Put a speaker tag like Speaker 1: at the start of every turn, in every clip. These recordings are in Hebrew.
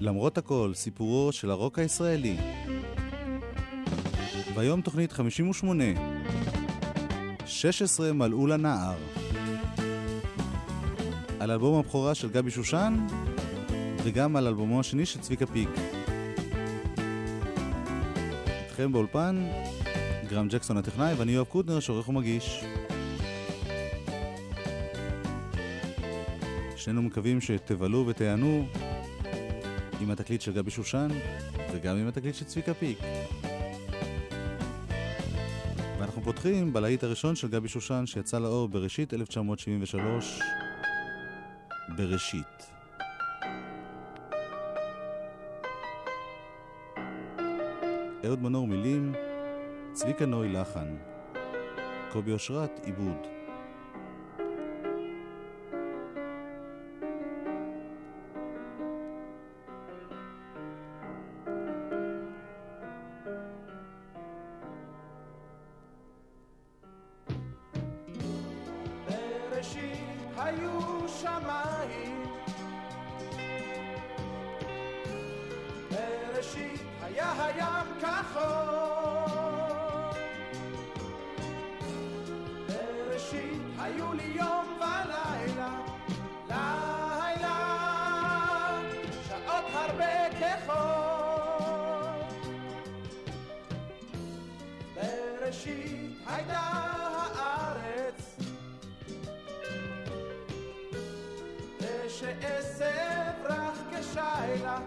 Speaker 1: למרות הכל, סיפורו של הרוק הישראלי. והיום תוכנית 58. 16 מלאו לנער. על אלבום הבכורה של גבי שושן, וגם על אלבומו השני של צביקה פיק. איתכם באולפן, גרם ג'קסון הטכנאי, ואני יואב קוטנר, שעורך ומגיש. שנינו מקווים שתבלו ותיענו עם התקליט של גבי שושן וגם עם התקליט של צביקה פיק. ואנחנו פותחים בלהיט הראשון של גבי שושן שיצא לאור בראשית 1973, בראשית. אהוד מנור מילים, צביקה נוי לחן, קובי אושרת עיבוד. שאסב רך כשילה,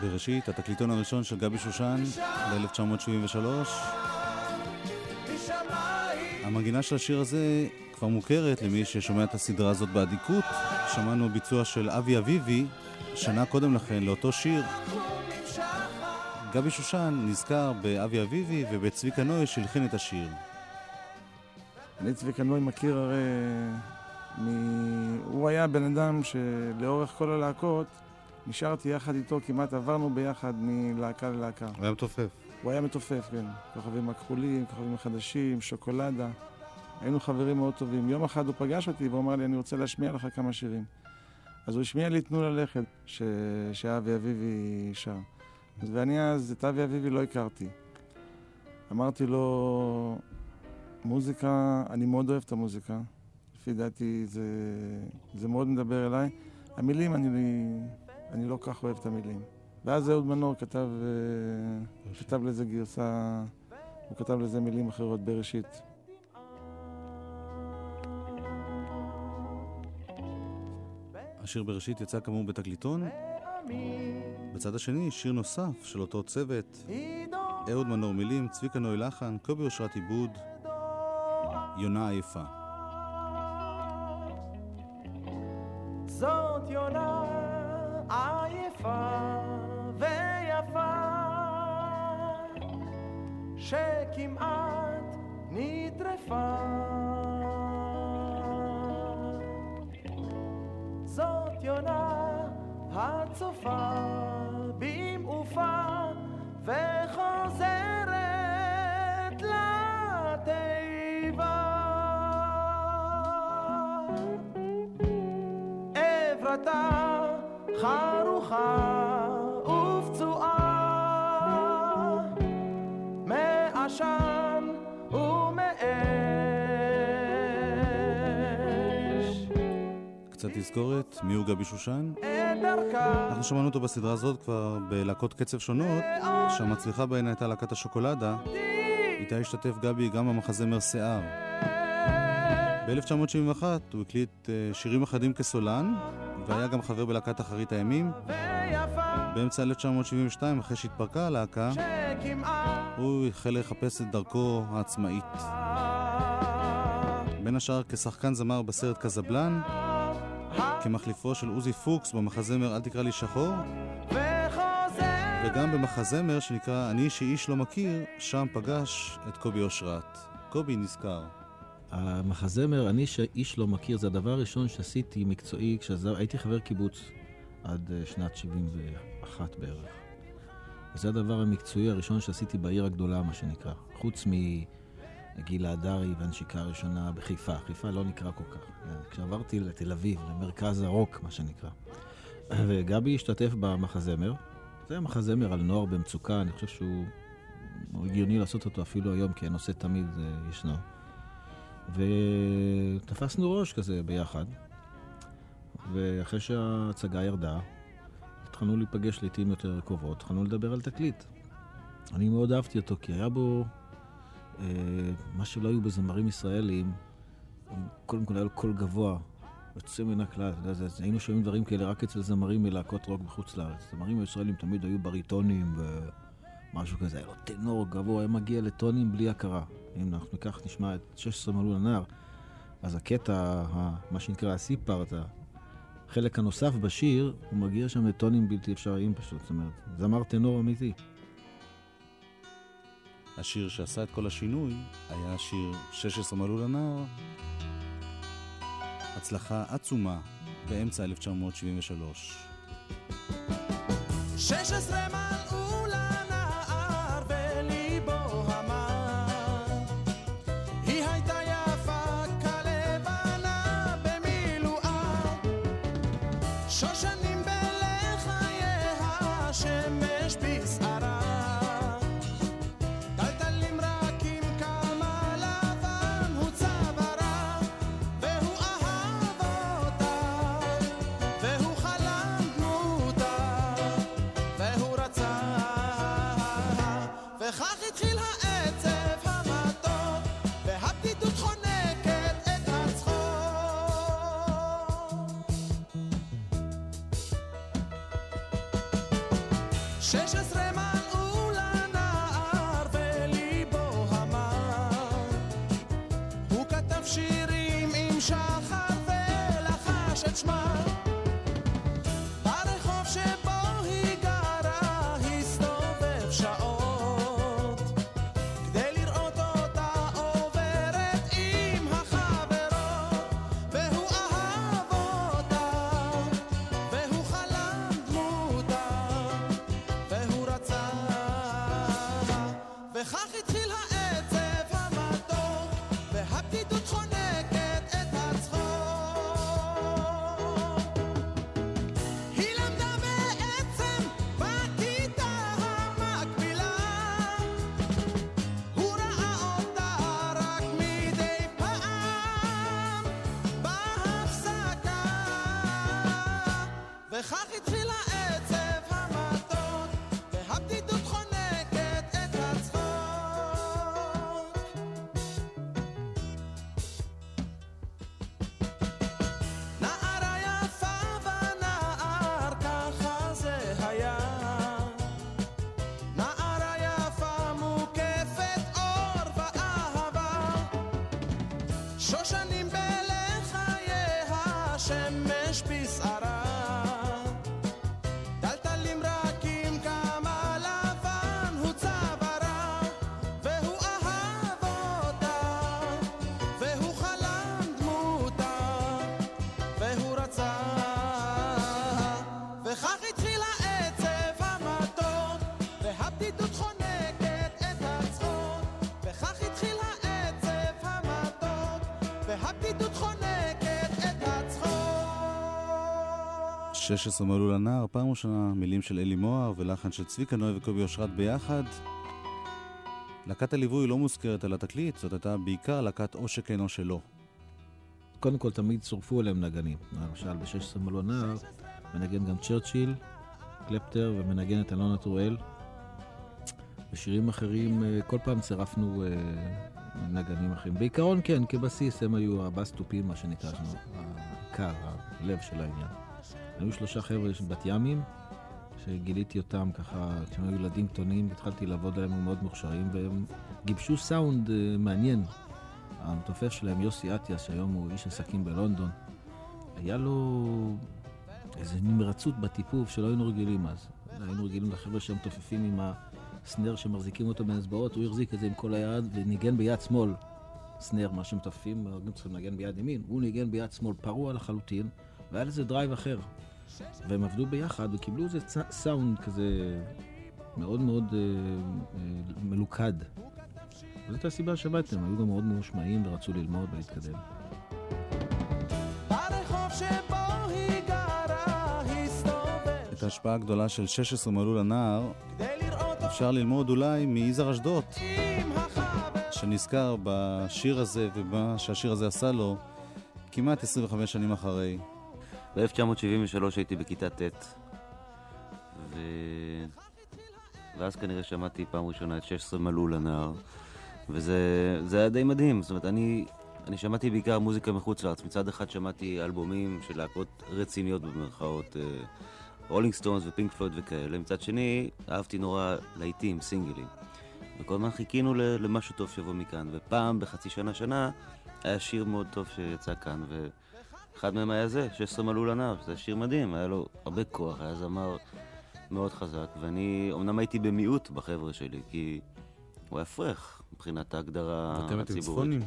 Speaker 1: בראשית, התקליטון הראשון של גבי שושן ל-1973. המנגינה של השיר הזה כבר מוכרת למי ששומע את הסדרה הזאת באדיקות. שמענו ביצוע של אבי אביבי שנה קודם לכן לאותו שיר. גבי שושן נזכר באבי אביבי ובצביקה נוי שהלחין את השיר.
Speaker 2: אני צביקה נוי מכיר הרי... מ... הוא היה בן אדם שלאורך כל הלהקות נשארתי יחד איתו, כמעט עברנו ביחד מלהקה ללהקה.
Speaker 1: הוא היה מתופף.
Speaker 2: הוא היה מתופף, כן. כוכבים הכחולים, כוכבים החדשים, שוקולדה. היינו חברים מאוד טובים. יום אחד הוא פגש אותי ואמר לי, אני רוצה להשמיע לך כמה שירים. אז הוא השמיע לי תנו ללכת, ש... שאבי אביבי שר. ואני אז את אבי אביבי לא הכרתי. אמרתי לו, מוזיקה, אני מאוד אוהב את המוזיקה. לפי דעתי זה, זה מאוד מדבר אליי. המילים, אני, אני לא כך אוהב את המילים. ואז אהוד מנור כתב, אה, כתב לזה גרסה, הוא כתב לזה מילים אחרות בראשית.
Speaker 3: השיר בראשית יצא כאמור בתקליטון. בצד השני, שיר נוסף של אותו צוות, אהוד מנור מילים, צביקה נוי לחן, קובי אושרת עיבוד, יונה עייפה.
Speaker 1: זאת יונה עייפה ויפה שכמעט נטרפה. זאת יונה הצופה חרוכה ופצועה מעשן ומאש.
Speaker 3: קצת תזכורת, מי הוא גבי שושן? אנחנו שמענו אותו בסדרה הזאת כבר בלהקות קצב שונות, שהמצליחה בהן הייתה להקת השוקולדה. איתה השתתף גבי גם במחזמר שיער. ב-1971 הוא הקליט אה, שירים אחדים כסולן, והיה גם חבר בלהקת אחרית הימים. באמצע 1972, אחרי שהתפרקה הלהקה, הוא החל לחפש את דרכו העצמאית. בין השאר כשחקן זמר בסרט קזבלן, כמחליפו של עוזי פוקס במחזמר "אל תקרא לי שחור", וגם במחזמר שנקרא "אני שאיש לא מכיר", שם פגש את קובי אושרת. קובי נזכר.
Speaker 4: המחזמר, אני שאיש לא מכיר, זה הדבר הראשון שעשיתי מקצועי כשהייתי חבר קיבוץ עד אה, שנת 71 בערך. זה הדבר המקצועי הראשון שעשיתי בעיר הגדולה, מה שנקרא. חוץ מגילה הדרי והנשיקה הראשונה בחיפה. חיפה לא נקרא כל כך. כשעברתי לתל אביב, למרכז הרוק, מה שנקרא. וגבי השתתף במחזמר. זה היה מחזמר על נוער במצוקה, אני חושב שהוא הוא הגיוני לעשות אותו אפילו היום, כי הנושא תמיד אה, ישנו. ותפסנו ראש כזה ביחד, ואחרי שההצגה ירדה, התחלנו להיפגש לעיתים יותר קרובות, התחלנו לדבר על תקליט. אני מאוד אהבתי אותו, כי היה בו אה, מה שלא היו בזמרים ישראלים, קודם כל היה לו קול גבוה, יוצא מן הכלל, אתה יודע, היינו שומעים דברים כאלה רק אצל זמרים מלהקות רוק בחוץ לארץ. זמרים הישראלים תמיד היו בריטונים ומשהו כזה, היה לו טנור גבוה, היה מגיע לטונים בלי הכרה. אם אנחנו ניקח, נשמע את 16 מלול הנער, אז הקטע, מה שנקרא הסי פארט, החלק הנוסף בשיר, הוא מגיע שם לטונים בלתי אפשריים פשוט, זאת אומרת, זמר טנור אמיתי.
Speaker 3: השיר שעשה את כל השינוי היה השיר 16 מלול הנער, הצלחה עצומה באמצע 1973.
Speaker 1: 16 מלול Graag Shoshan
Speaker 3: 16 מלול הנער, פעם ראשונה מילים של אלי מוהר ולחן של צביקה נוי וקובי אושרת ביחד. להקת הליווי לא מוזכרת על התקליט, זאת הייתה בעיקר להקת או שכן או שלא.
Speaker 4: קודם כל תמיד צורפו אליהם נגנים. למשל ב-16 מלון נער מנגן גם צ'רצ'יל, קלפטר ומנגן את אלונה טרואל. בשירים אחרים אה, כל פעם צירפנו אה, נגנים אחרים. בעיקרון כן, כבסיס הם היו הבאס תופים, מה שנקרא העיקר, הלב של העניין. היו שלושה חבר'ה של בת ימים, שגיליתי אותם ככה, כשהם היו ילדים קטנים, התחלתי לעבוד עליהם, הם מאוד מוכשרים, והם גיבשו סאונד אה, מעניין. המתופף שלהם, יוסי אטיאס, שהיום הוא איש עסקים בלונדון, היה לו איזו נמרצות בטיפוף שלא היינו רגילים אז. היינו רגילים לחבר'ה שמתופפים עם הסנר שמחזיקים אותו באצבעות, הוא החזיק את זה עם כל היד וניגן ביד שמאל. snare, מה שמתופפים, צריכים לנגן ביד ימין, הוא ניגן ביד שמאל, פרוע לחלוטין, והיה לזה drive אחר. והם עבדו ביחד וקיבלו איזה סאונד כזה מאוד מאוד אה, אה, מלוכד. וזאת הסיבה שבאתם, היו גם מאוד ממושמעים ורצו ללמוד ולהתקדם.
Speaker 3: את ההשפעה הגדולה של 16
Speaker 1: מלאו לנער
Speaker 3: אפשר ללמוד אולי מיזהר אשדוד. שנזכר בשיר הזה ומה שהשיר הזה עשה לו כמעט 25 שנים אחרי.
Speaker 5: ב-1973 הייתי בכיתה ט', ו... ואז כנראה שמעתי פעם ראשונה את 16 מלול הנער, וזה זה היה די מדהים. זאת אומרת, אני, אני שמעתי בעיקר מוזיקה מחוץ לארץ. מצד אחד שמעתי אלבומים של להקות רציניות במרכאות, רולינג סטונס ופינק פלויד וכאלה. מצד שני, אהבתי נורא להיטים, סינגלים. וכל הזמן חיכינו למשהו טוב שיבוא מכאן. ופעם, בחצי שנה-שנה, היה שיר מאוד טוב שיצא כאן, ואחד מהם היה זה, 16 מלאו לנער, שזה שיר מדהים, היה לו הרבה כוח, היה זמר מאוד חזק, ואני אמנם הייתי במיעוט בחבר'ה שלי, כי הוא היה פרחי מבחינת ההגדרה
Speaker 3: ואתם הייתם
Speaker 5: הציבורית.
Speaker 3: צפונים.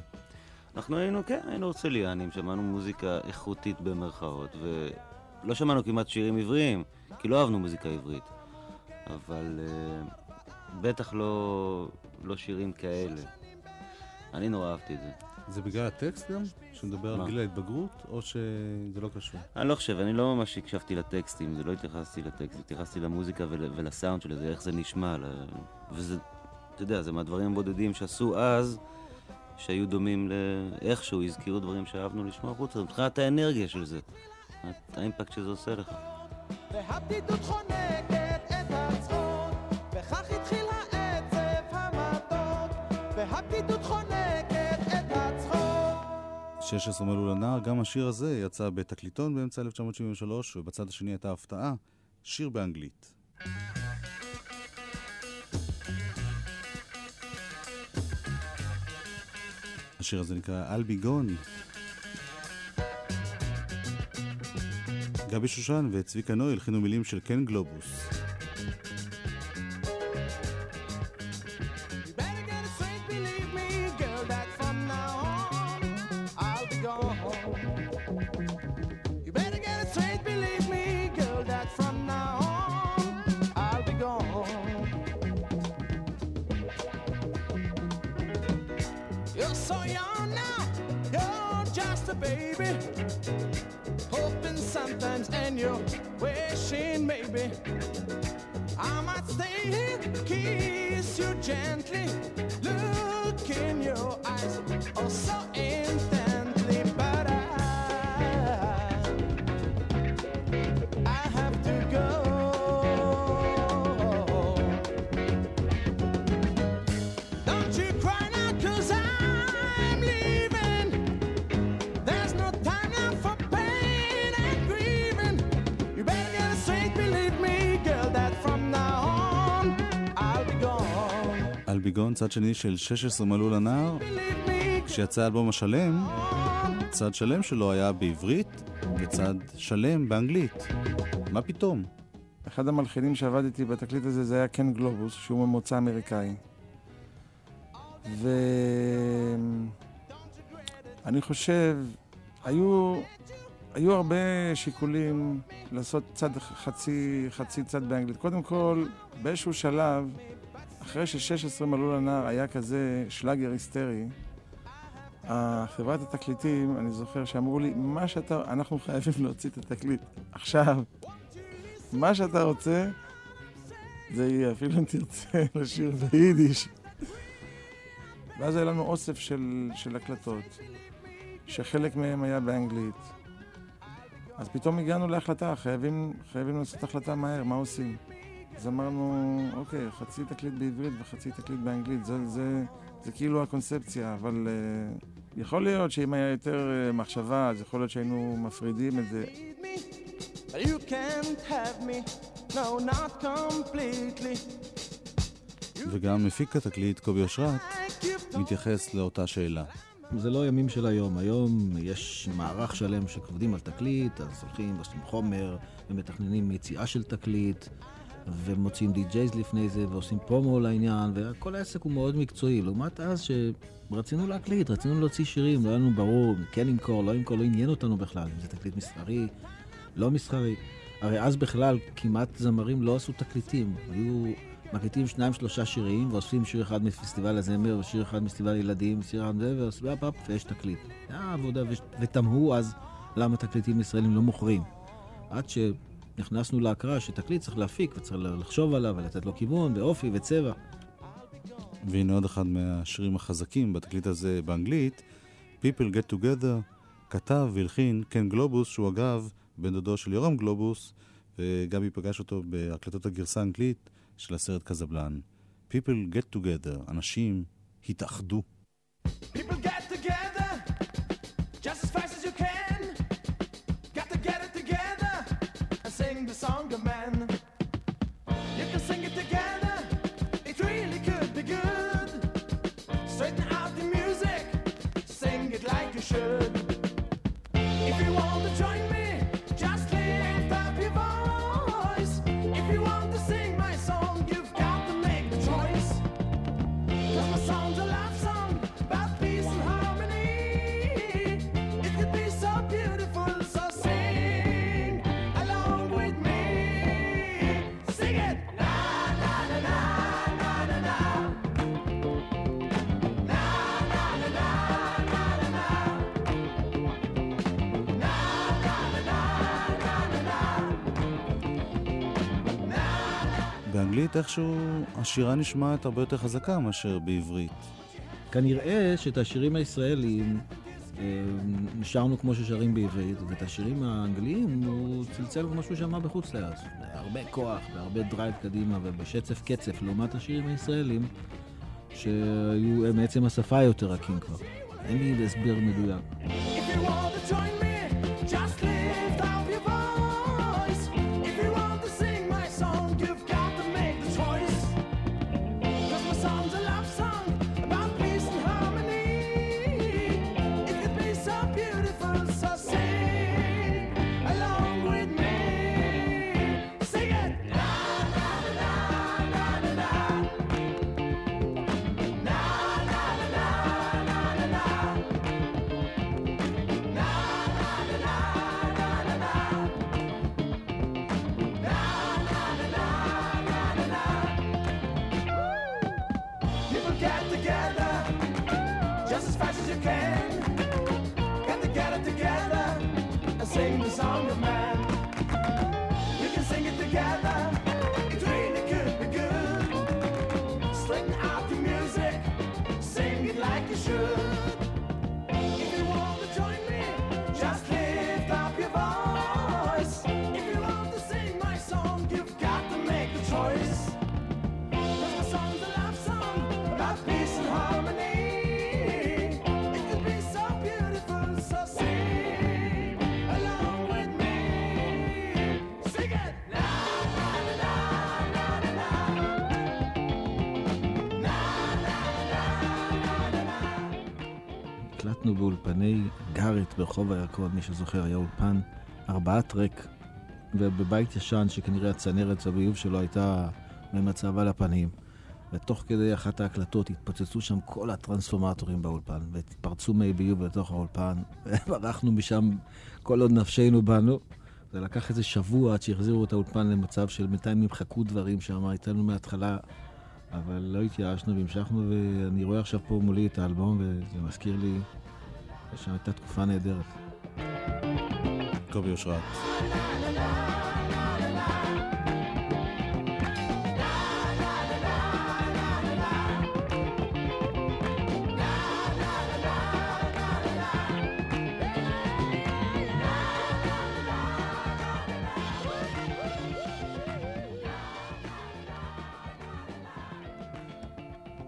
Speaker 5: אנחנו היינו, כן, היינו הרצליאנים, שמענו מוזיקה איכותית במרכאות, ולא שמענו כמעט שירים עבריים, כי לא אהבנו מוזיקה עברית. אבל uh, בטח לא, לא שירים כאלה. אני נורא אהבתי את זה.
Speaker 3: זה בגלל הטקסט גם? שמדבר על? גיל ההתבגרות? או שזה לא קשור?
Speaker 5: אני לא חושב, אני לא ממש הקשבתי לטקסטים, זה לא התייחסתי לטקסט, התייחסתי למוזיקה ול, ולסאונד של זה, איך זה נשמע, ל... וזה, אתה יודע, זה מהדברים הבודדים שעשו אז, שהיו דומים לאיכשהו, הזכירו דברים שאהבנו לשמוע חוצה, מבחינת האנרגיה של זה, האימפקט שזה עושה לך.
Speaker 1: והבדידות חונקת
Speaker 3: 16 מלול הנער, גם השיר הזה יצא בתקליטון באמצע 1973, ובצד השני הייתה הפתעה, שיר באנגלית. השיר הזה נקרא I'll be gone. גבי שושן וצביקה נוי הלחינו מילים של קן גלובוס.
Speaker 1: Kiss you gently,
Speaker 3: אלביגון, צד שני של 16 מלול הנער,
Speaker 1: Believe me, girl,
Speaker 3: כשיצא האלבום השלם, צד שלם שלו היה בעברית וצד שלם באנגלית. מה פתאום?
Speaker 2: אחד המלחינים שעבד איתי בתקליט הזה זה היה קן גלובוס, שהוא ממוצא אמריקאי. ואני חושב, היו, היו הרבה שיקולים לעשות צד חצי, חצי צד באנגלית. קודם כל, באיזשהו שלב, אחרי ש-16 מלאו לנער היה כזה שלאגר היסטרי, חברת התקליטים, אני זוכר שאמרו לי, מה שאתה, אנחנו חייבים להוציא את התקליט עכשיו. מה שאתה רוצה, זה יהיה, אפילו אם תרצה לשיר ביידיש. ואז היה לנו אוסף של, של הקלטות, שחלק מהם היה באנגלית. אז פתאום הגענו להחלטה, חייבים, חייבים לעשות החלטה מהר, מה עושים? אז אמרנו, אוקיי, חצי תקליט בעברית וחצי תקליט באנגלית, זה, זה, זה כאילו הקונספציה, אבל uh, יכול להיות שאם היה יותר uh, מחשבה, אז יכול להיות שהיינו מפרידים את זה. You can't have me, no, not completely.
Speaker 3: וגם מפיק התקליט קובי אושרת מתייחס לאותה שאלה.
Speaker 4: זה לא ימים של היום. היום יש מערך שלם שעובדים על תקליט, אז הולכים ועושים חומר, ומתכננים יציאה של תקליט, ומוציאים DJs לפני זה, ועושים פרומו לעניין, וכל העסק הוא מאוד מקצועי. לעומת אז שרצינו להקליט, רצינו להוציא שירים, לא היה לנו ברור, כן למכור, לא למכור, לא עניין אותנו בכלל, אם זה תקליט מסחרי, לא מסחרי. הרי אז בכלל כמעט זמרים לא עשו תקליטים. היו מקליטים שניים שלושה שירים, ואוספים שיר אחד מפסטיבל הזמר, ושיר אחד מפסטיבל ילדים, ושיר אחד מזה, ועושים פאפ, ויש תקליט. היה עבודה, ותמהו אז למה תקליטים ישראלים לא מוכרים. עד שנכנסנו להקראה שתקליט צריך להפיק, וצריך לחשוב עליו, ולתת לו כיוון, ואופי, וצבע.
Speaker 3: והנה עוד אחד מהשירים החזקים בתקליט הזה באנגלית, People Get Together, כתב והלחין קן גלובוס, שהוא אגב בן דודו של יורם גלובוס, וגבי פגש אותו בהקלטות הגרסה האנגלית של הסרט קזבלן. People get together, אנשים התאחדו. People get song of man. You can sing it together, it really could be good. Straighten out the music, sing it like you should. באנגלית איכשהו השירה נשמעת הרבה יותר חזקה מאשר בעברית.
Speaker 4: כנראה שאת השירים הישראלים אה, נשארנו כמו ששרים בעברית, ואת השירים האנגליים הוא צלצל כמו שהוא שמע בחוץ לארץ. הרבה כוח והרבה drive קדימה ובשצף קצף, לעומת השירים הישראלים, שהיו מעצם השפה יותר רכים כבר. אין לי הסבר מדויק. הירקון, מי שזוכר, היה אולפן ארבעת ריק, ובבית ישן שכנראה הצנרת הביוב שלו הייתה במצב על הפנים. ותוך כדי אחת ההקלטות התפוצצו שם כל הטרנספורמטורים באולפן, והתפרצו מי ביוב לתוך האולפן, וברחנו משם כל עוד נפשנו בנו. זה לקח איזה שבוע עד שהחזירו את האולפן למצב של בינתיים נמחקו דברים שם, איתנו מההתחלה, אבל לא התייאשנו והמשכנו, ואני רואה עכשיו פה מולי את האלבום, וזה מזכיר לי שהייתה תקופה נהדרת.
Speaker 3: קובי אושרת.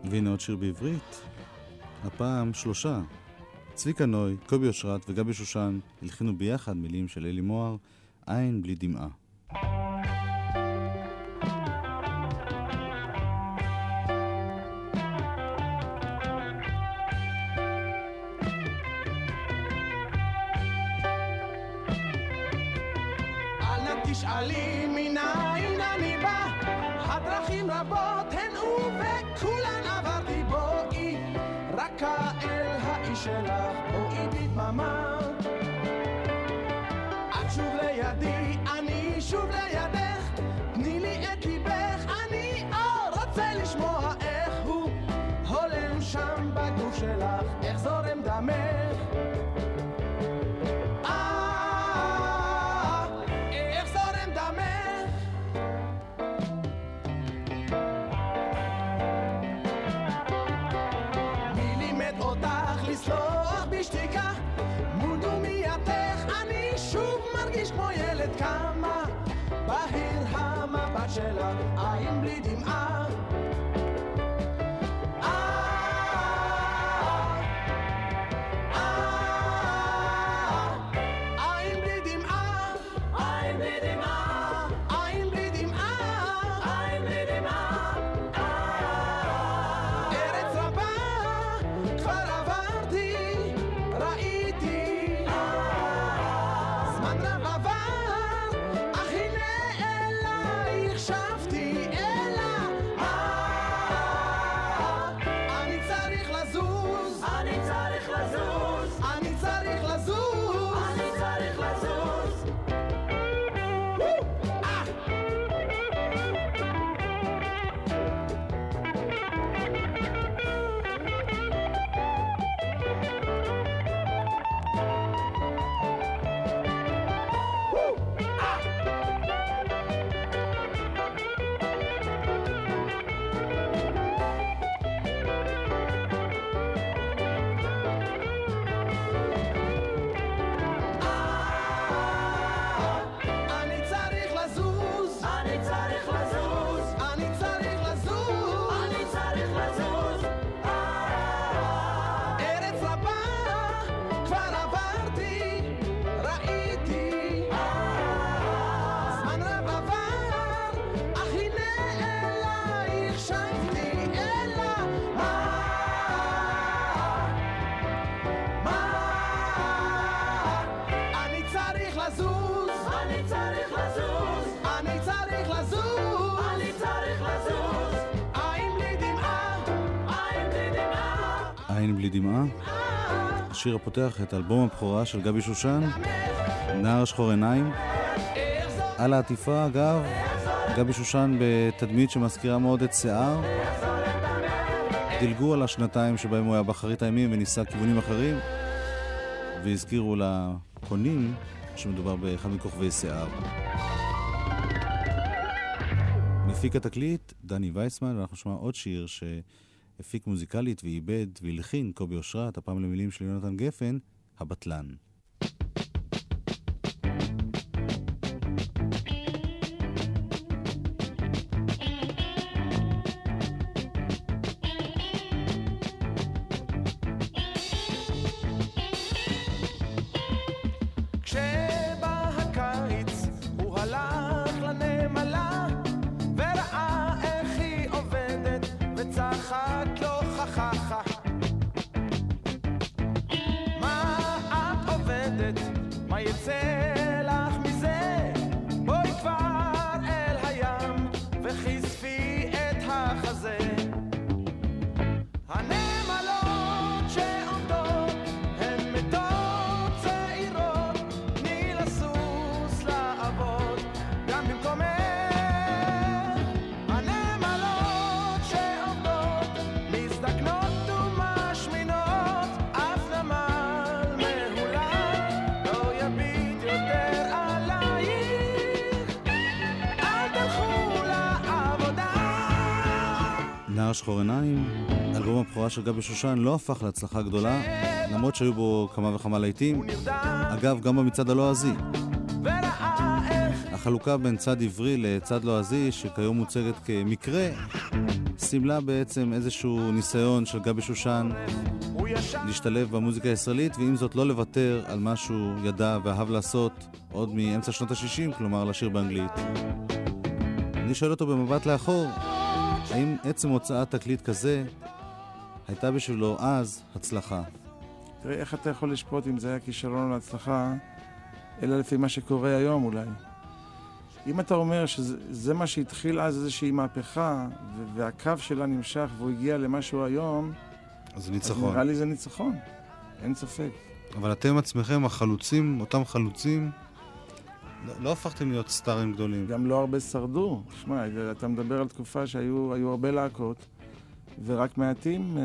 Speaker 3: והנה עוד שיר בעברית, הפעם שלושה. צביקה נוי, קובי אושרת וגבי שושן הלחינו ביחד מילים של אלי מוהר, עין בלי דמעה.
Speaker 1: לסלוח בשתיקה. מול דומייתך אני שוב מרגיש כמו ילד כמה בהיר המבט שלך עין בלי דמעה עין בלי דמעה.
Speaker 3: השיר הפותח את אלבום הבכורה של גבי שושן, נער שחור עיניים. על העטיפה, אגב, גבי שושן בתדמית שמזכירה מאוד את שיער. דילגו על השנתיים שבהם הוא היה באחרית הימים וניסה כיוונים אחרים, והזכירו לקונים שמדובר באחד מכוכבי שיער. מפיק התקליט, דני וייסמן, ואנחנו נשמע עוד שיר שהפיק מוזיקלית ועיבד והלחין קובי אושרת, הפעם למילים של יונתן גפן, הבטלן.
Speaker 1: של גבי שושן לא הפך להצלחה גדולה, למרות שהיו בו כמה וכמה להיטים. אגב, גם במצעד הלועזי. החלוקה בין צד עברי לצד לועזי, שכיום מוצגת כמקרה, סימלה בעצם איזשהו ניסיון של גבי שושן להשתלב במוזיקה הישראלית, ועם זאת לא לוותר על מה שהוא ידע ואהב לעשות עוד מאמצע שנות ה-60, כלומר לשיר באנגלית. אני שואל אותו במבט לאחור, האם עצם הוצאת תקליט כזה הייתה בשבילו אז הצלחה?
Speaker 2: תראה, איך אתה יכול לשפוט אם זה היה כישלון או הצלחה, אלא לפי מה שקורה היום אולי. אם אתה אומר שזה מה שהתחיל אז איזושהי מהפכה, והקו שלה נמשך והוא הגיע למשהו היום,
Speaker 1: אז ניצחון.
Speaker 2: אז נראה לי זה ניצחון, אין ספק.
Speaker 1: אבל אתם עצמכם, החלוצים, אותם חלוצים, לא, לא הפכתם להיות סטארים גדולים.
Speaker 2: גם לא הרבה שרדו. שמע, אתה מדבר על תקופה שהיו הרבה להקות, ורק מעטים, אה,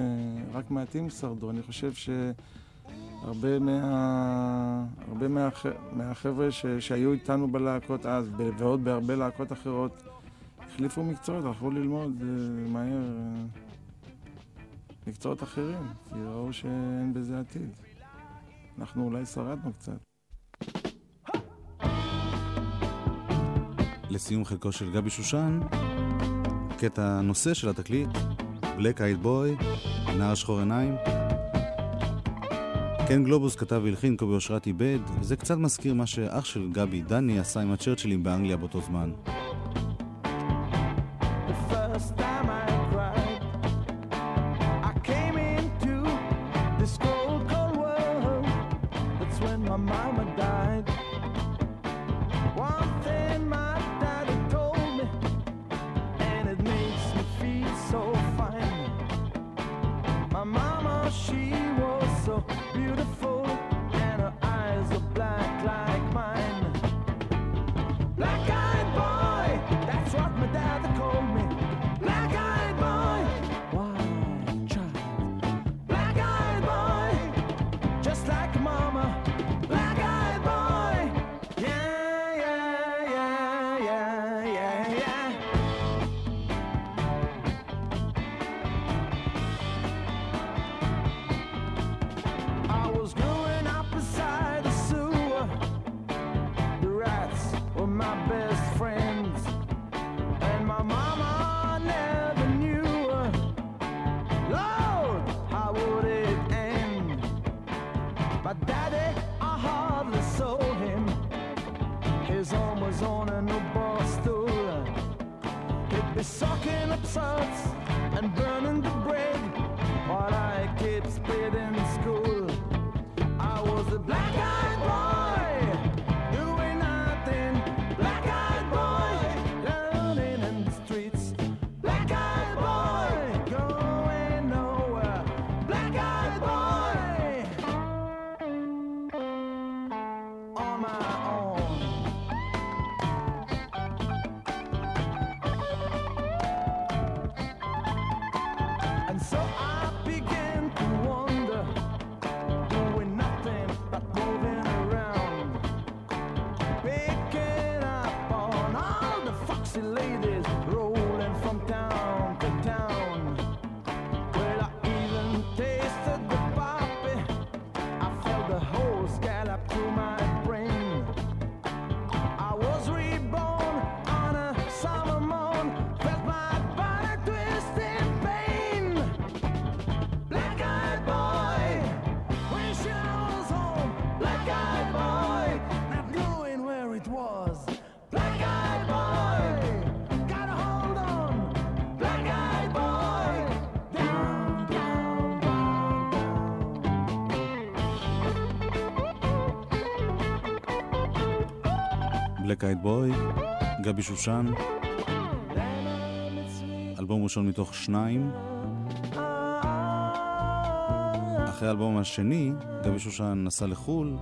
Speaker 2: רק מעטים שרדו. אני חושב שהרבה מה... הרבה מהח... מהחבר'ה ש... שהיו איתנו בלהקות אז, ועוד בהרבה להקות אחרות, החליפו מקצועות, הלכו ללמוד אה, מהר אה, מקצועות אחרים, כי ראו שאין בזה עתיד. אנחנו אולי שרדנו קצת.
Speaker 1: לסיום חלקו של גבי שושן, קטע נושא של התקליט, בלק אייד בוי, נער שחור עיניים. קן גלובוס כתב והלחין, קובי אושרת איבד, וזה קצת מזכיר מה שאח של גבי, דני, עשה עם הצ'רצ'ילים באנגליה באותו זמן. אייד בוי, גבי שושן, אלבום ראשון מתוך שניים. אחרי האלבום השני, גבי שושן נסע לחו"ל,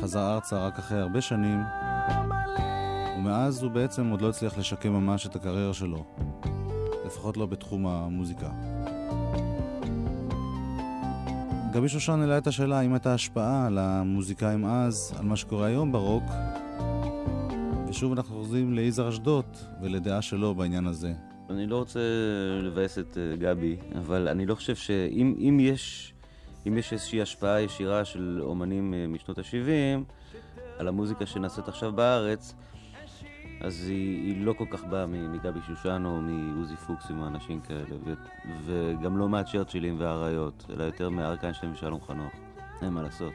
Speaker 1: חזר ארצה רק אחרי הרבה שנים, ומאז הוא בעצם עוד לא הצליח לשקם ממש את הקריירה שלו, לפחות לא בתחום המוזיקה. גבי שושן העלה את השאלה האם הייתה השפעה על המוזיקאים אז, על מה שקורה היום ברוק, ושוב אנחנו חוזרים ליזהר אשדות ולדעה שלו בעניין הזה.
Speaker 5: אני לא רוצה לבאס את אה, גבי, אבל אני לא חושב שאם אם יש, אם יש איזושהי השפעה ישירה של אומנים אה, משנות ה-70 על המוזיקה שנעשית עכשיו בארץ, אז היא, היא לא כל כך באה מגבי שושן או מעוזי פוקס עם האנשים כאלה, ו, וגם לא מהצ'רצ'ילים והאריות, אלא יותר מאריק איינשטיין ושלום חנוך. אין מה לעשות.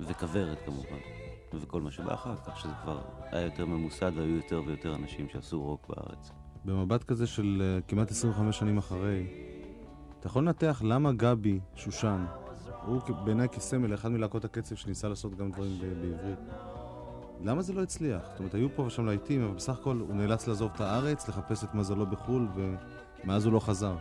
Speaker 5: וכוורת כמובן, וכל מה שבא אחר כך, שזה כבר היה יותר ממוסד והיו יותר ויותר אנשים שעשו רוק בארץ.
Speaker 3: במבט כזה של אה, כמעט 25 שנים אחרי, אתה יכול לנתח למה גבי שושן, הוא בעיניי כסמל, אחד מלהקות הקצב שניסה לעשות גם דברים בעברית, למה זה לא הצליח? זאת אומרת, היו פה ושם להיטים, אבל בסך הכל הוא נאלץ לעזוב את הארץ, לחפש את מזלו בחו"ל, ומאז הוא לא חזר.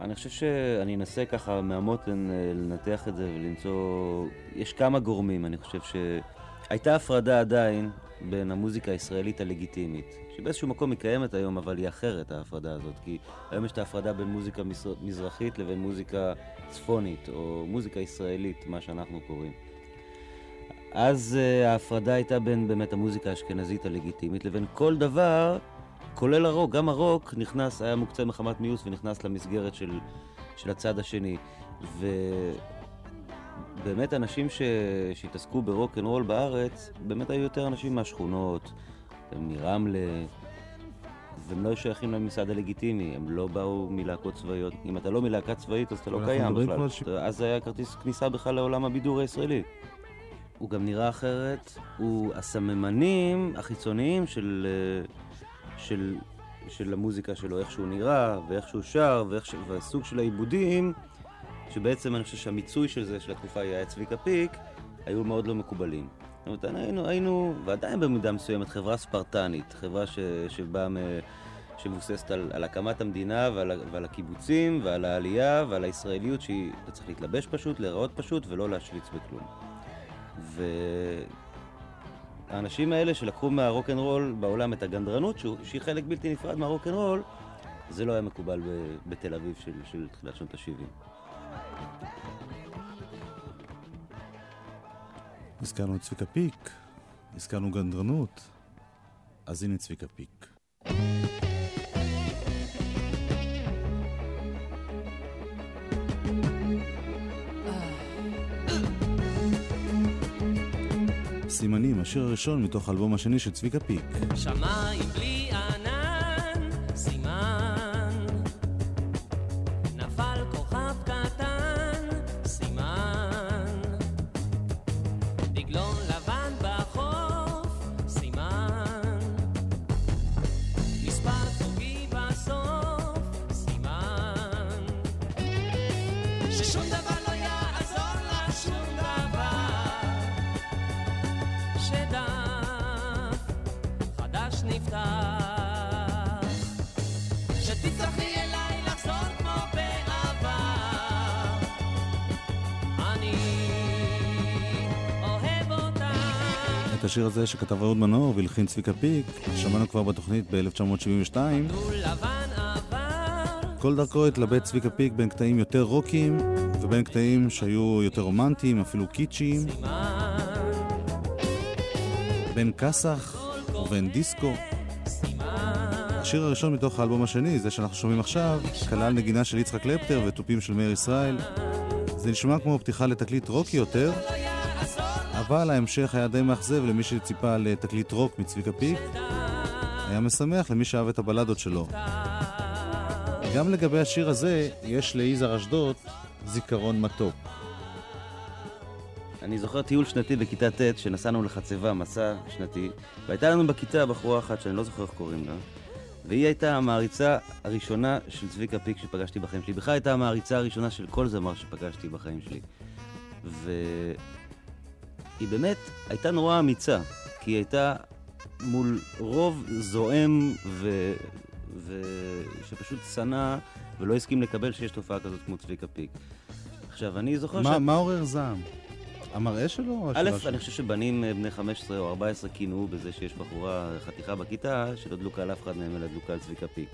Speaker 5: אני חושב שאני אנסה ככה מהמותן אה, לנתח את זה ולמצוא... יש כמה גורמים, אני חושב שהייתה הפרדה עדיין בין המוזיקה הישראלית הלגיטימית, שבאיזשהו מקום היא קיימת היום, אבל היא אחרת, ההפרדה הזאת, כי היום יש את ההפרדה בין מוזיקה מזר- מזרחית לבין מוזיקה צפונית, או מוזיקה ישראלית, מה שאנחנו קוראים. אז uh, ההפרדה הייתה בין באמת המוזיקה האשכנזית הלגיטימית לבין כל דבר, כולל הרוק. גם הרוק נכנס, היה מוקצה מחמת מיוס ונכנס למסגרת של, של הצד השני. ובאמת אנשים ש... שהתעסקו ברוק אנד רול בארץ, באמת היו יותר אנשים מהשכונות, מרמלה, והם לא היו שייכים לממסד הלגיטימי, הם לא באו מלהקות צבאיות. אם אתה לא מלהקה צבאית, אז אתה לא קיים בכלל.
Speaker 3: ש-
Speaker 5: אז היה כרטיס כניסה בכלל לעולם הבידור הישראלי. הוא גם נראה אחרת, הוא הסממנים החיצוניים של, אה, של, של המוזיקה שלו, איך שהוא נראה, ואיך שהוא שר, ואיך ש... והסוג של העיבודים, שבעצם אני חושב שהמיצוי של זה, של התקופה היה צביקה פיק, היו מאוד לא מקובלים. זאת אומרת, היינו, היינו, ועדיין במידה מסוימת, חברה ספרטנית, חברה ש, שבאה מ... שמבוססת על, על הקמת המדינה ועל, ועל הקיבוצים ועל העלייה ועל הישראליות שהיא, צריך להתלבש פשוט, להיראות פשוט ולא להשוויץ בכלום. והאנשים האלה שלקחו מהרוקנרול בעולם את הגנדרנות, שהיא חלק בלתי נפרד מהרוקנרול, זה לא היה מקובל בתל אביב של, של תחילת שנות ה-70.
Speaker 3: הזכרנו את צביקה פיק, הזכרנו גנדרנות, אז הנה צביקה פיק. סימנים, השיר הראשון מתוך האלבום השני של צביקה פיק.
Speaker 6: שמיים בלי
Speaker 3: השיר הזה שכתב אהוד מנור והלחין צביקה פיק, שמענו כבר בתוכנית ב-1972.
Speaker 6: דול לבן עבר
Speaker 3: כל דרכו התלבט צביקה פיק בין קטעים יותר רוקיים ובין קטעים שהיו יותר רומנטיים, אפילו קיצ'יים, בין כסח ובין דיסקו. השיר הראשון מתוך האלבום השני, זה שאנחנו שומעים עכשיו, כלל נגינה של יצחק קלפטר ותופים של מאיר ישראל. זה נשמע כמו פתיחה לתקליט רוקי יותר, אבל ההמשך היה די מאכזב למי שציפה לתקליט רוק מצביקה פיק. היה משמח למי שאהב את הבלדות שלו. גם לגבי השיר הזה, יש ליזהר אשדוד זיכרון מתוק.
Speaker 5: אני זוכר טיול שנתי בכיתה ט' שנסענו לחצבה, מסע שנתי, והייתה לנו בכיתה בחורה אחת שאני לא זוכר איך קוראים לה, והיא הייתה המעריצה הראשונה של צביקה פיק שפגשתי בחיים שלי. בכלל הייתה המעריצה הראשונה של כל זמר שפגשתי בחיים שלי. והיא באמת הייתה נורא אמיצה, כי היא הייתה מול רוב זועם ו... ו... שפשוט שנא ולא הסכים לקבל שיש תופעה כזאת כמו צביקה פיק. עכשיו, אני זוכר
Speaker 3: מה, מה עורר זעם? המראה שלו? או
Speaker 5: א',
Speaker 3: השירה שלו?
Speaker 5: אני חושב שבנים אה, בני 15 או 14 קינאו בזה שיש בחורה חתיכה בכיתה שלא דלוקה על אף אחד מהם אלא דלוקה על צביקה פיק.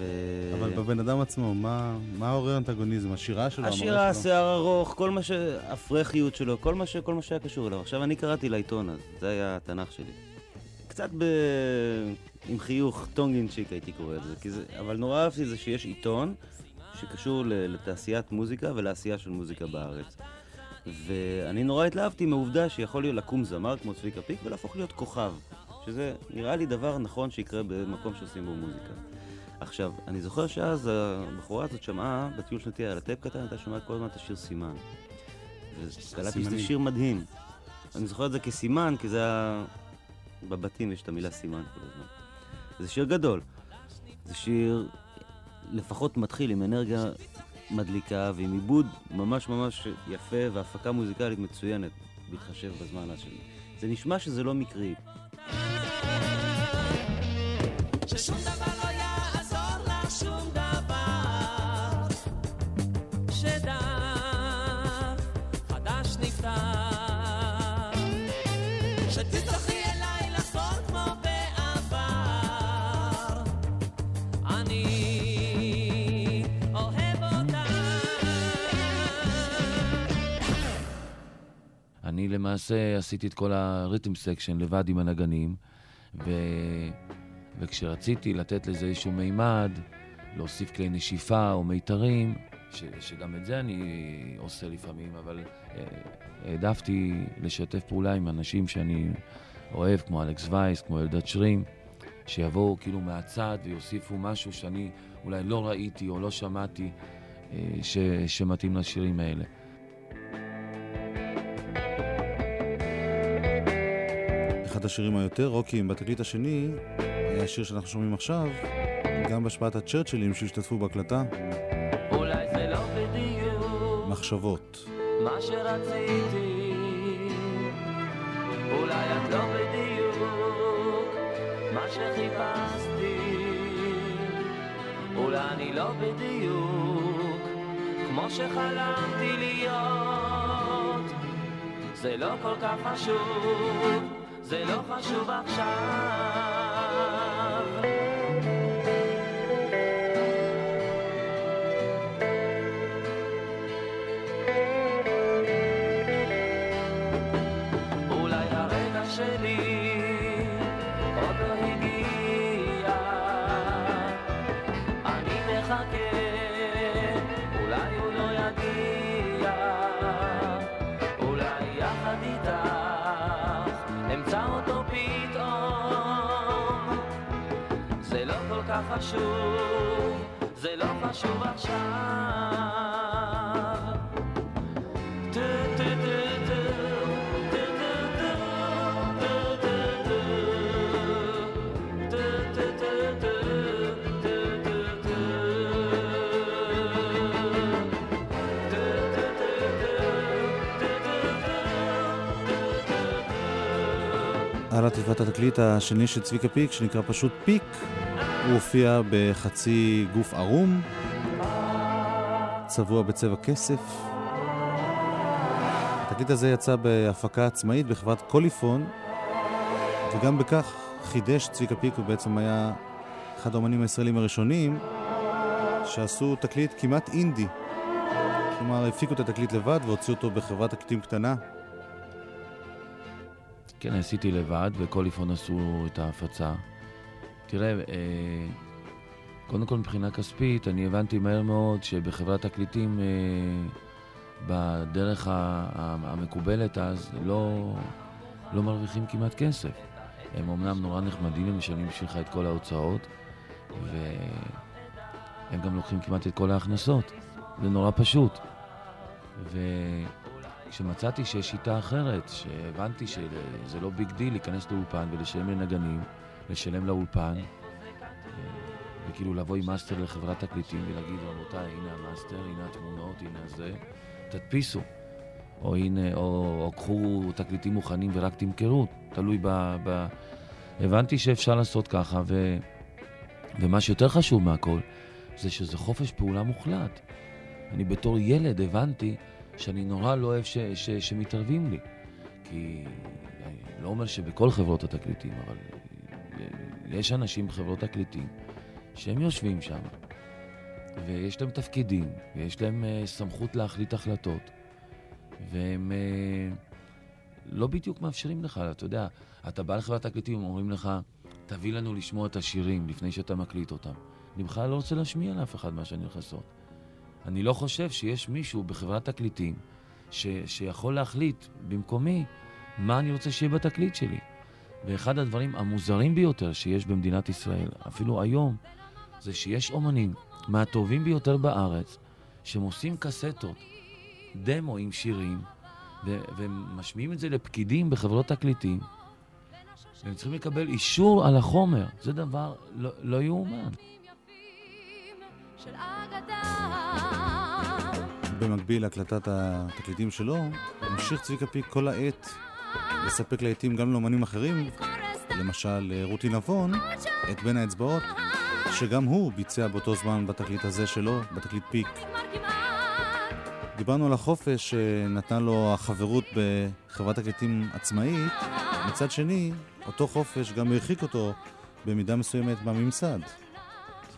Speaker 5: ו...
Speaker 3: אבל בבן אדם עצמו, מה, מה עורר אנטגוניזם? השירה שלו,
Speaker 5: השירה? השיער ארוך, כל מה ש... הפרחיות שלו, כל מה, ש... כל מה שהיה קשור אליו. עכשיו, אני קראתי לעיתון אז, זה היה התנ"ך שלי. קצת ב... עם חיוך טונגינצ'יק הייתי קורא לזה, זה... אבל נורא אהבתי זה שיש עיתון שקשור לתעשיית מוזיקה ולעשייה של מוזיקה בארץ. ואני נורא התלהבתי מהעובדה שיכול להיות לקום זמר כמו צביקה פיק ולהפוך להיות כוכב, שזה נראה לי דבר נכון שיקרה במקום שעושים בו מוזיקה. עכשיו, אני זוכר שאז הבחורה הזאת שמעה בטיול שנתי על הטייפ קטן, הייתה שומעת כל הזמן את השיר סימן. וקלטתי שזה. שיר מדהים. אני זוכר את זה כסימן, כי זה היה... בבתים יש את המילה סימן כל הזמן. זה שיר גדול. זה שיר לפחות מתחיל עם אנרגיה מדליקה ועם עיבוד ממש ממש יפה והפקה מוזיקלית מצוינת, בהתחשב בזמן השני. זה נשמע שזה לא מקרי.
Speaker 6: ששום דבר אני
Speaker 7: למעשה עשיתי את כל ה rhythm section לבד עם הנגנים, ו... וכשרציתי לתת לזה איזשהו מימד, להוסיף כלי נשיפה או מיתרים, ש... שגם את זה אני עושה לפעמים, אבל אה, העדפתי לשתף פעולה עם אנשים שאני אוהב, כמו אלכס וייס, כמו אלדד שרים, שיבואו כאילו מהצד ויוסיפו משהו שאני אולי לא ראיתי או לא שמעתי, אה, ש... שמתאים לשירים האלה.
Speaker 3: אחד השירים היותר רוקיים בתקליט השני היה השיר שאנחנו שומעים עכשיו, גם בהשפעת הצ'רצ'ילים שהשתתפו בהקלטה,
Speaker 6: אולי זה לא בדיוק
Speaker 3: מחשבות.
Speaker 6: מה שרציתי. אולי את לא בדיוק מה שחיפשתי. אולי אני לא בדיוק כמו שחלמתי להיות. זה לא כל כך חשוב זה לא חשוב עכשיו חשוב, זה לא חשוב עכשיו
Speaker 3: על עטיפת התקליט השני של צביקה פיק, שנקרא פשוט פיק. הוא הופיע בחצי גוף ערום, צבוע בצבע כסף. התקליט הזה יצא בהפקה עצמאית בחברת קוליפון, וגם בכך חידש צביקה פיק, הוא בעצם היה אחד האומנים הישראלים הראשונים שעשו תקליט כמעט אינדי. כלומר, הפיקו את התקליט לבד והוציאו אותו בחברת תקליטים קטנה.
Speaker 7: כן, עשיתי לבד, וקוליפון עשו את ההפצה. תראה, אה, קודם כל מבחינה כספית, אני הבנתי מהר מאוד שבחברת תקליטים, אה, בדרך המקובלת אז, לא, לא מרוויחים כמעט כסף. הם אמנם נורא נחמדים, הם משלמים בשבילך את כל ההוצאות, והם גם לוקחים כמעט את כל ההכנסות. זה נורא פשוט. וכשמצאתי שיש שיטה אחרת, שהבנתי שזה לא big deal להיכנס לאולפן ולשלם לנגנים, לשלם לאולפן, אה, וכאילו לבוא עם מאסטר לחברת תקליטים ולהגיד, רבותיי, הנה המאסטר, הנה התמונות, הנה זה, תדפיסו. או הנה, או, או קחו תקליטים מוכנים ורק תמכרו, תלוי ב... ב... הבנתי שאפשר לעשות ככה, ו... ומה שיותר חשוב מהכל, זה שזה חופש פעולה מוחלט. אני בתור ילד הבנתי שאני נורא לא אוהב ש... ש... שמתערבים לי. כי אני לא אומר שבכל חברות התקליטים, אבל יש אנשים בחברות תקליטים שהם יושבים שם, ויש להם תפקידים, ויש להם uh, סמכות להחליט החלטות, והם uh, לא בדיוק מאפשרים לך, אתה יודע, אתה בא לחברת תקליטים, אומרים לך, תביא לנו לשמוע את השירים לפני שאתה מקליט אותם. אני בכלל לא רוצה להשמיע לאף אחד מה שאני הולך לעשות. אני לא חושב שיש מישהו בחברת תקליטים ש, שיכול להחליט במקומי מה אני רוצה שיהיה בתקליט שלי. ואחד הדברים המוזרים ביותר שיש במדינת ישראל, אפילו היום, זה שיש אומנים מהטובים ביותר בארץ, שהם עושים קסטות, דמו עם שירים, ו- ומשמיעים את זה לפקידים בחברות תקליטים, והם צריכים לקבל אישור על החומר. זה דבר לא, לא יאומן.
Speaker 3: במקביל להקלטת התקליטים שלו, המשיך צביקה פיק כל העת לספק לעיתים גם לאמנים אחרים, למשל אה, רותי נבון, את בין האצבעות, שגם הוא ביצע באותו זמן בתקליט הזה שלו, בתקליט פיק. דיברנו על החופש שנתנה לו החברות בחברת תקליטים עצמאית, מצד שני, אותו חופש גם הרחיק אותו במידה מסוימת בממסד.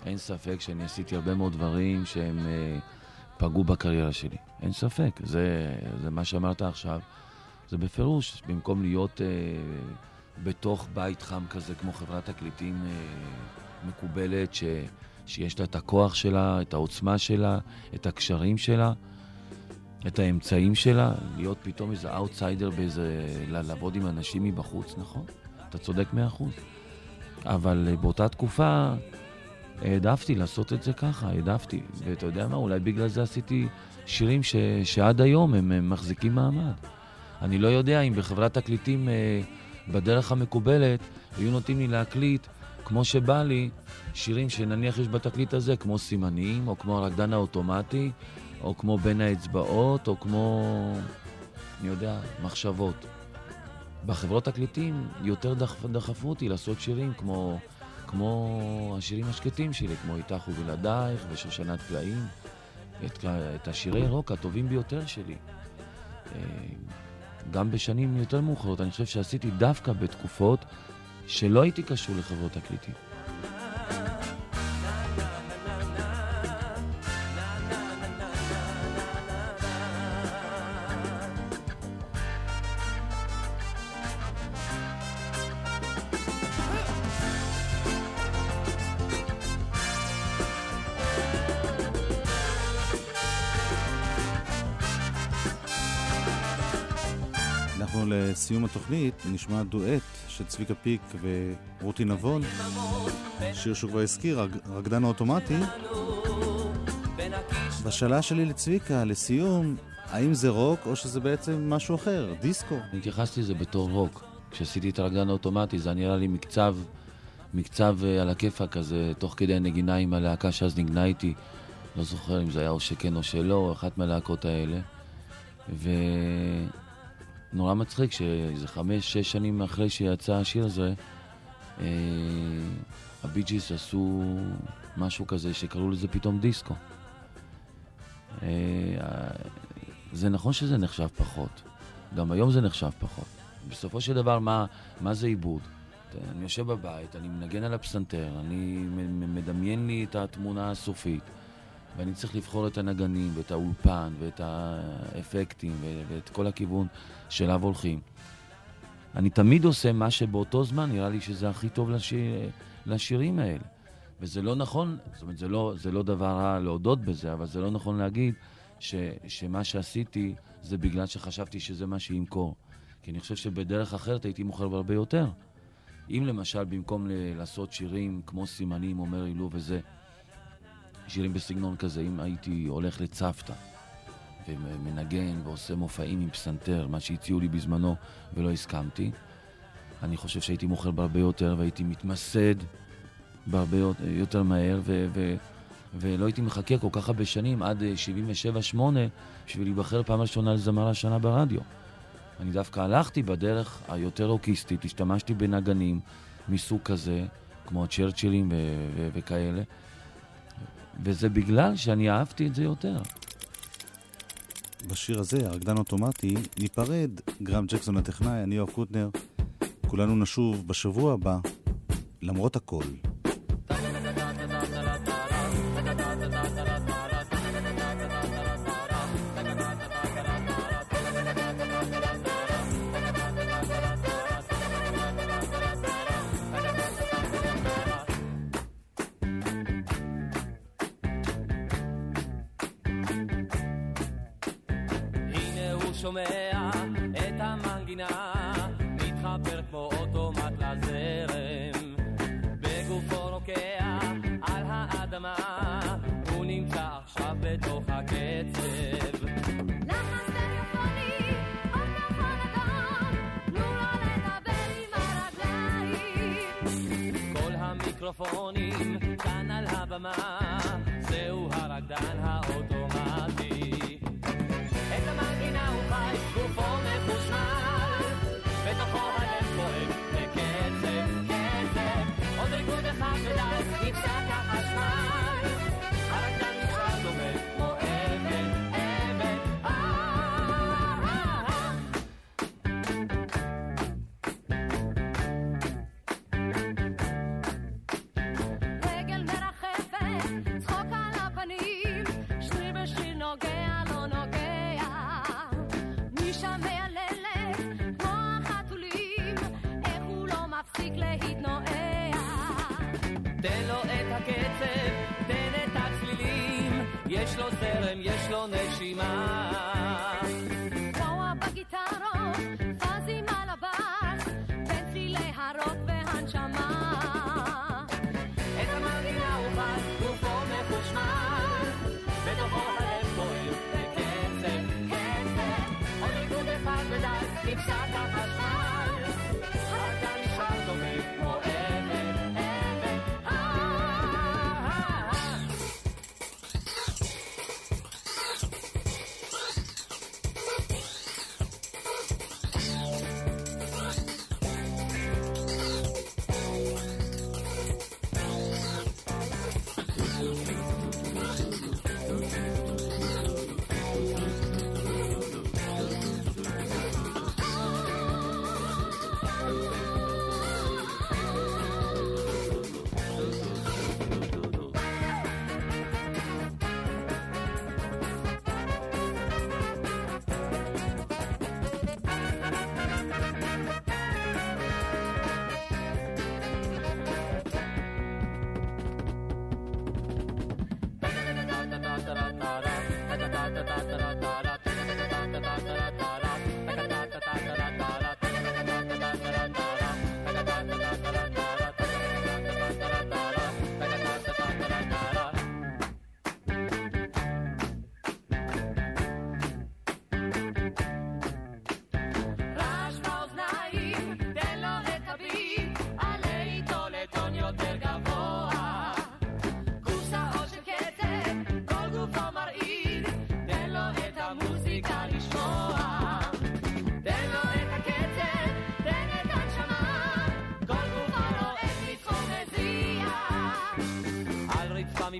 Speaker 7: אין ספק שאני עשיתי הרבה מאוד דברים שהם אה, פגעו בקריירה שלי. אין ספק. זה, זה מה שאמרת עכשיו. זה בפירוש, במקום להיות אה, בתוך בית חם כזה, כמו חברת תקליטים אה, מקובלת, ש, שיש לה את הכוח שלה, את העוצמה שלה, את הקשרים שלה, את האמצעים שלה, להיות פתאום איזה אאוטסיידר באיזה... לעבוד עם אנשים מבחוץ, נכון? אתה צודק מאה אחוז. אבל אה, באותה תקופה העדפתי לעשות את זה ככה, העדפתי. ואתה יודע מה, אולי בגלל זה עשיתי שירים ש, שעד היום הם, הם מחזיקים מעמד. אני לא יודע אם בחברת תקליטים אה, בדרך המקובלת היו נותנים לי להקליט כמו שבא לי שירים שנניח יש בתקליט הזה, כמו סימנים, או כמו הרקדן האוטומטי, או כמו בין האצבעות, או כמו, אני יודע, מחשבות. בחברות תקליטים יותר דחפ, דחפו אותי לעשות שירים כמו, כמו השירים השקטים שלי, כמו איתך ובלעדייך ושושנת פלאים, את, את השירי רוק הטובים ביותר שלי. גם בשנים יותר מאוחרות, אני חושב שעשיתי דווקא בתקופות שלא הייתי קשור לחברות תקליטים.
Speaker 3: התוכנית נשמע דואט של צביקה פיק ורותי נבון, שיר שהוא כבר הזכיר, רקדן האוטומטי. והשאלה שלי לצביקה, לסיום, האם זה רוק או שזה בעצם משהו אחר, דיסקו?
Speaker 7: התייחסתי לזה בתור רוק. כשעשיתי את הרקדן האוטומטי, זה נראה לי מקצב, מקצב אה, על הכיפאק כזה, תוך כדי הנגינה עם הלהקה שאז נגנה איתי. לא זוכר אם זה היה או שכן או שלא, אחת מהלהקות האלה. ונורא מצחיק שאיזה חמש, שש שנים אחרי שיצא השיר הזה, אה, הבי ג'יס עשו משהו כזה שקראו לזה פתאום דיסקו. אה, זה נכון שזה נחשב פחות. גם היום זה נחשב פחות. בסופו של דבר, מה, מה זה עיבוד? אני יושב בבית, אני מנגן על הפסנתר, אני מדמיין לי את התמונה הסופית, ואני צריך לבחור את הנגנים, ואת האולפן, ואת האפקטים, ואת כל הכיוון שאליו הולכים. אני תמיד עושה מה שבאותו זמן נראה לי שזה הכי טוב לשיר, לשירים האלה. וזה לא נכון, זאת אומרת, זה לא, זה לא דבר רע להודות בזה, אבל זה לא נכון להגיד ש, שמה שעשיתי זה בגלל שחשבתי שזה מה שימכור. כי אני חושב שבדרך אחרת הייתי מוכר בהרבה יותר. אם למשל, במקום ל- לעשות שירים כמו סימנים, אומר אילו וזה, שירים בסגנון כזה, אם הייתי הולך לצוותא ומנגן ועושה מופעים עם פסנתר, מה שהציעו לי בזמנו ולא הסכמתי, אני חושב שהייתי מוכר בהרבה יותר והייתי מתמסד בהרבה יותר מהר, ו- ו- ולא הייתי מחכה כל כך הרבה שנים, עד אה, 77-8, בשביל להיבחר פעם ראשונה לזמר השנה ברדיו. אני דווקא הלכתי בדרך היותר רוקיסטית, השתמשתי בנגנים מסוג כזה, כמו צ'רצ'ילים וכאלה, וזה בגלל שאני אהבתי את זה יותר.
Speaker 3: בשיר הזה, הרקדן אוטומטי, ניפרד, גרם ג'קסון הטכנאי, אני יואב קוטנר. כולנו נשוב בשבוע הבא, למרות הכל.
Speaker 8: my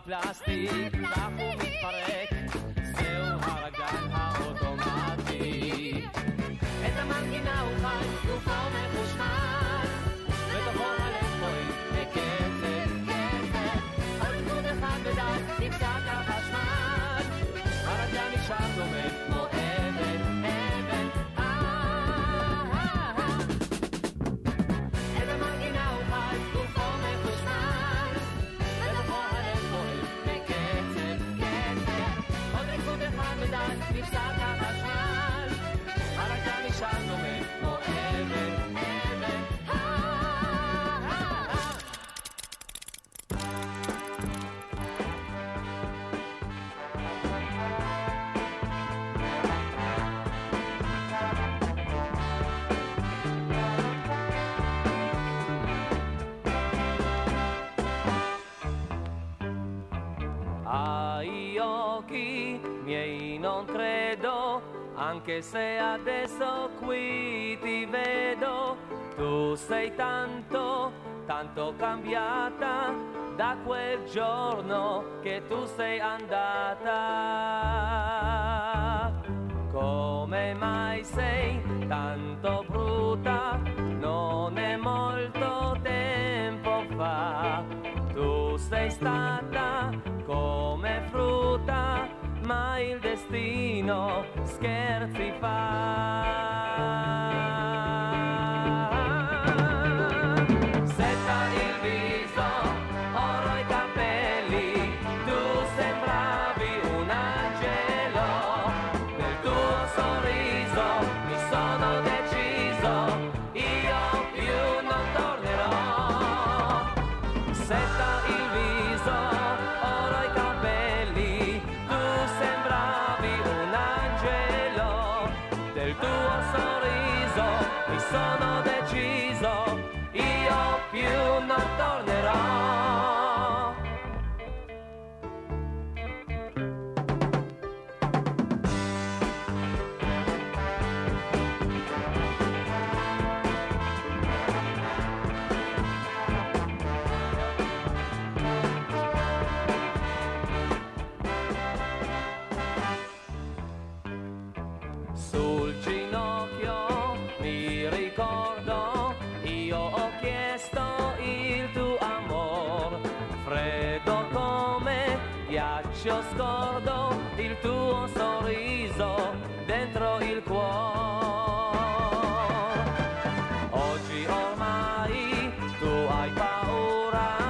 Speaker 8: plastic, plastic. credo anche se adesso qui ti vedo, tu sei tanto, tanto cambiata da quel giorno che tu sei andata. Come mai sei tanto brutta? Non è molto tempo fa, tu sei stata il destino scherzi fa.
Speaker 1: llorar.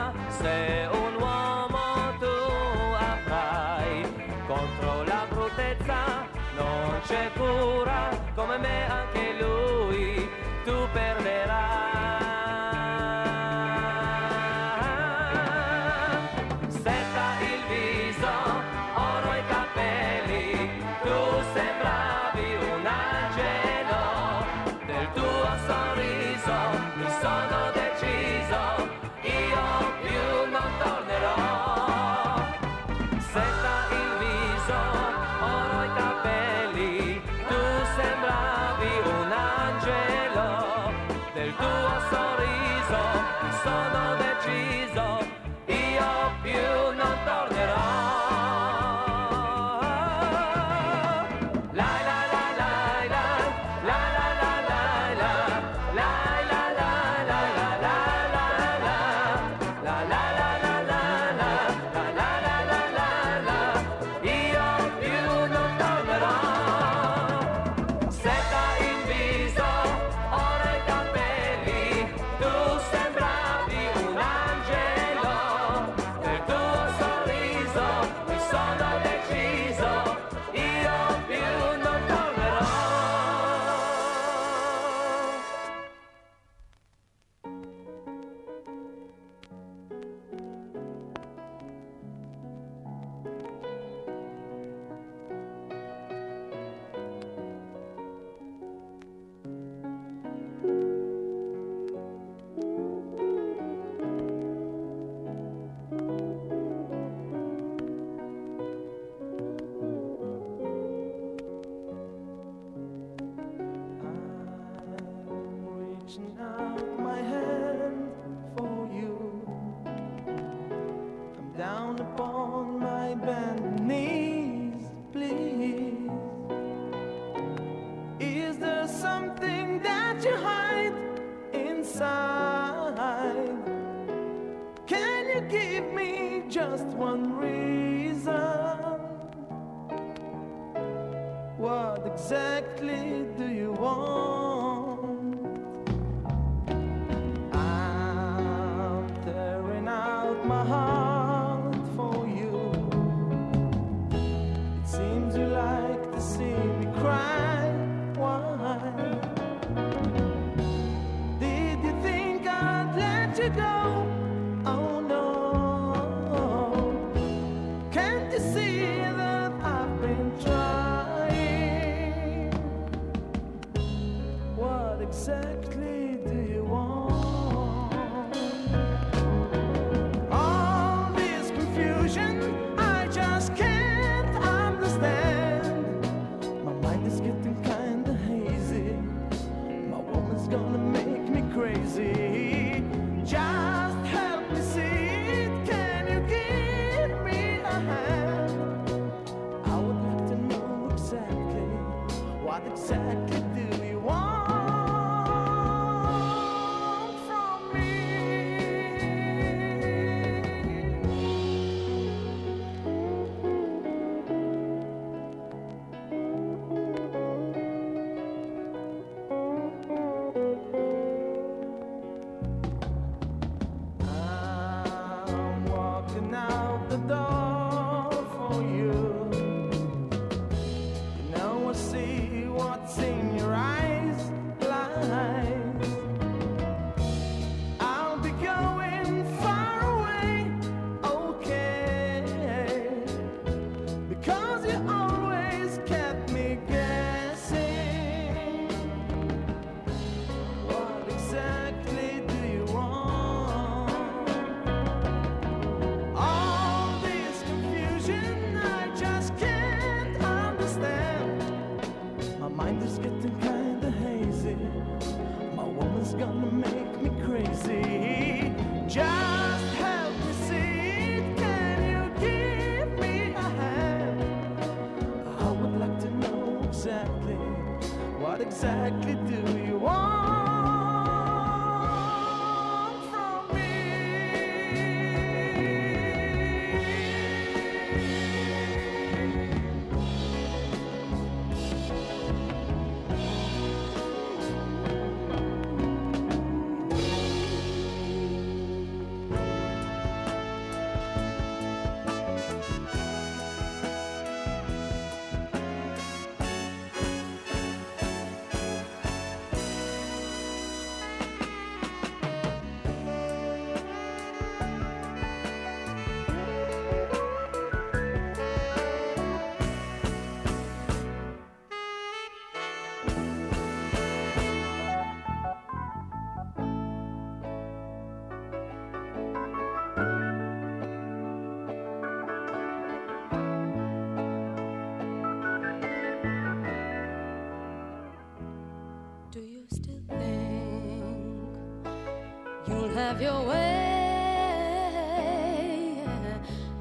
Speaker 9: Have your way.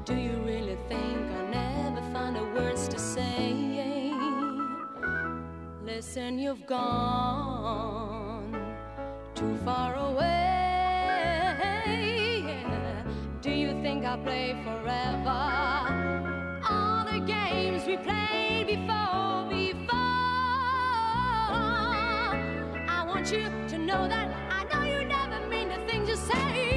Speaker 9: Do you really think I'll never find the words to say? Listen, you've gone too far away. Do you think I'll play forever? All the games we played before, before. I want you to know that say.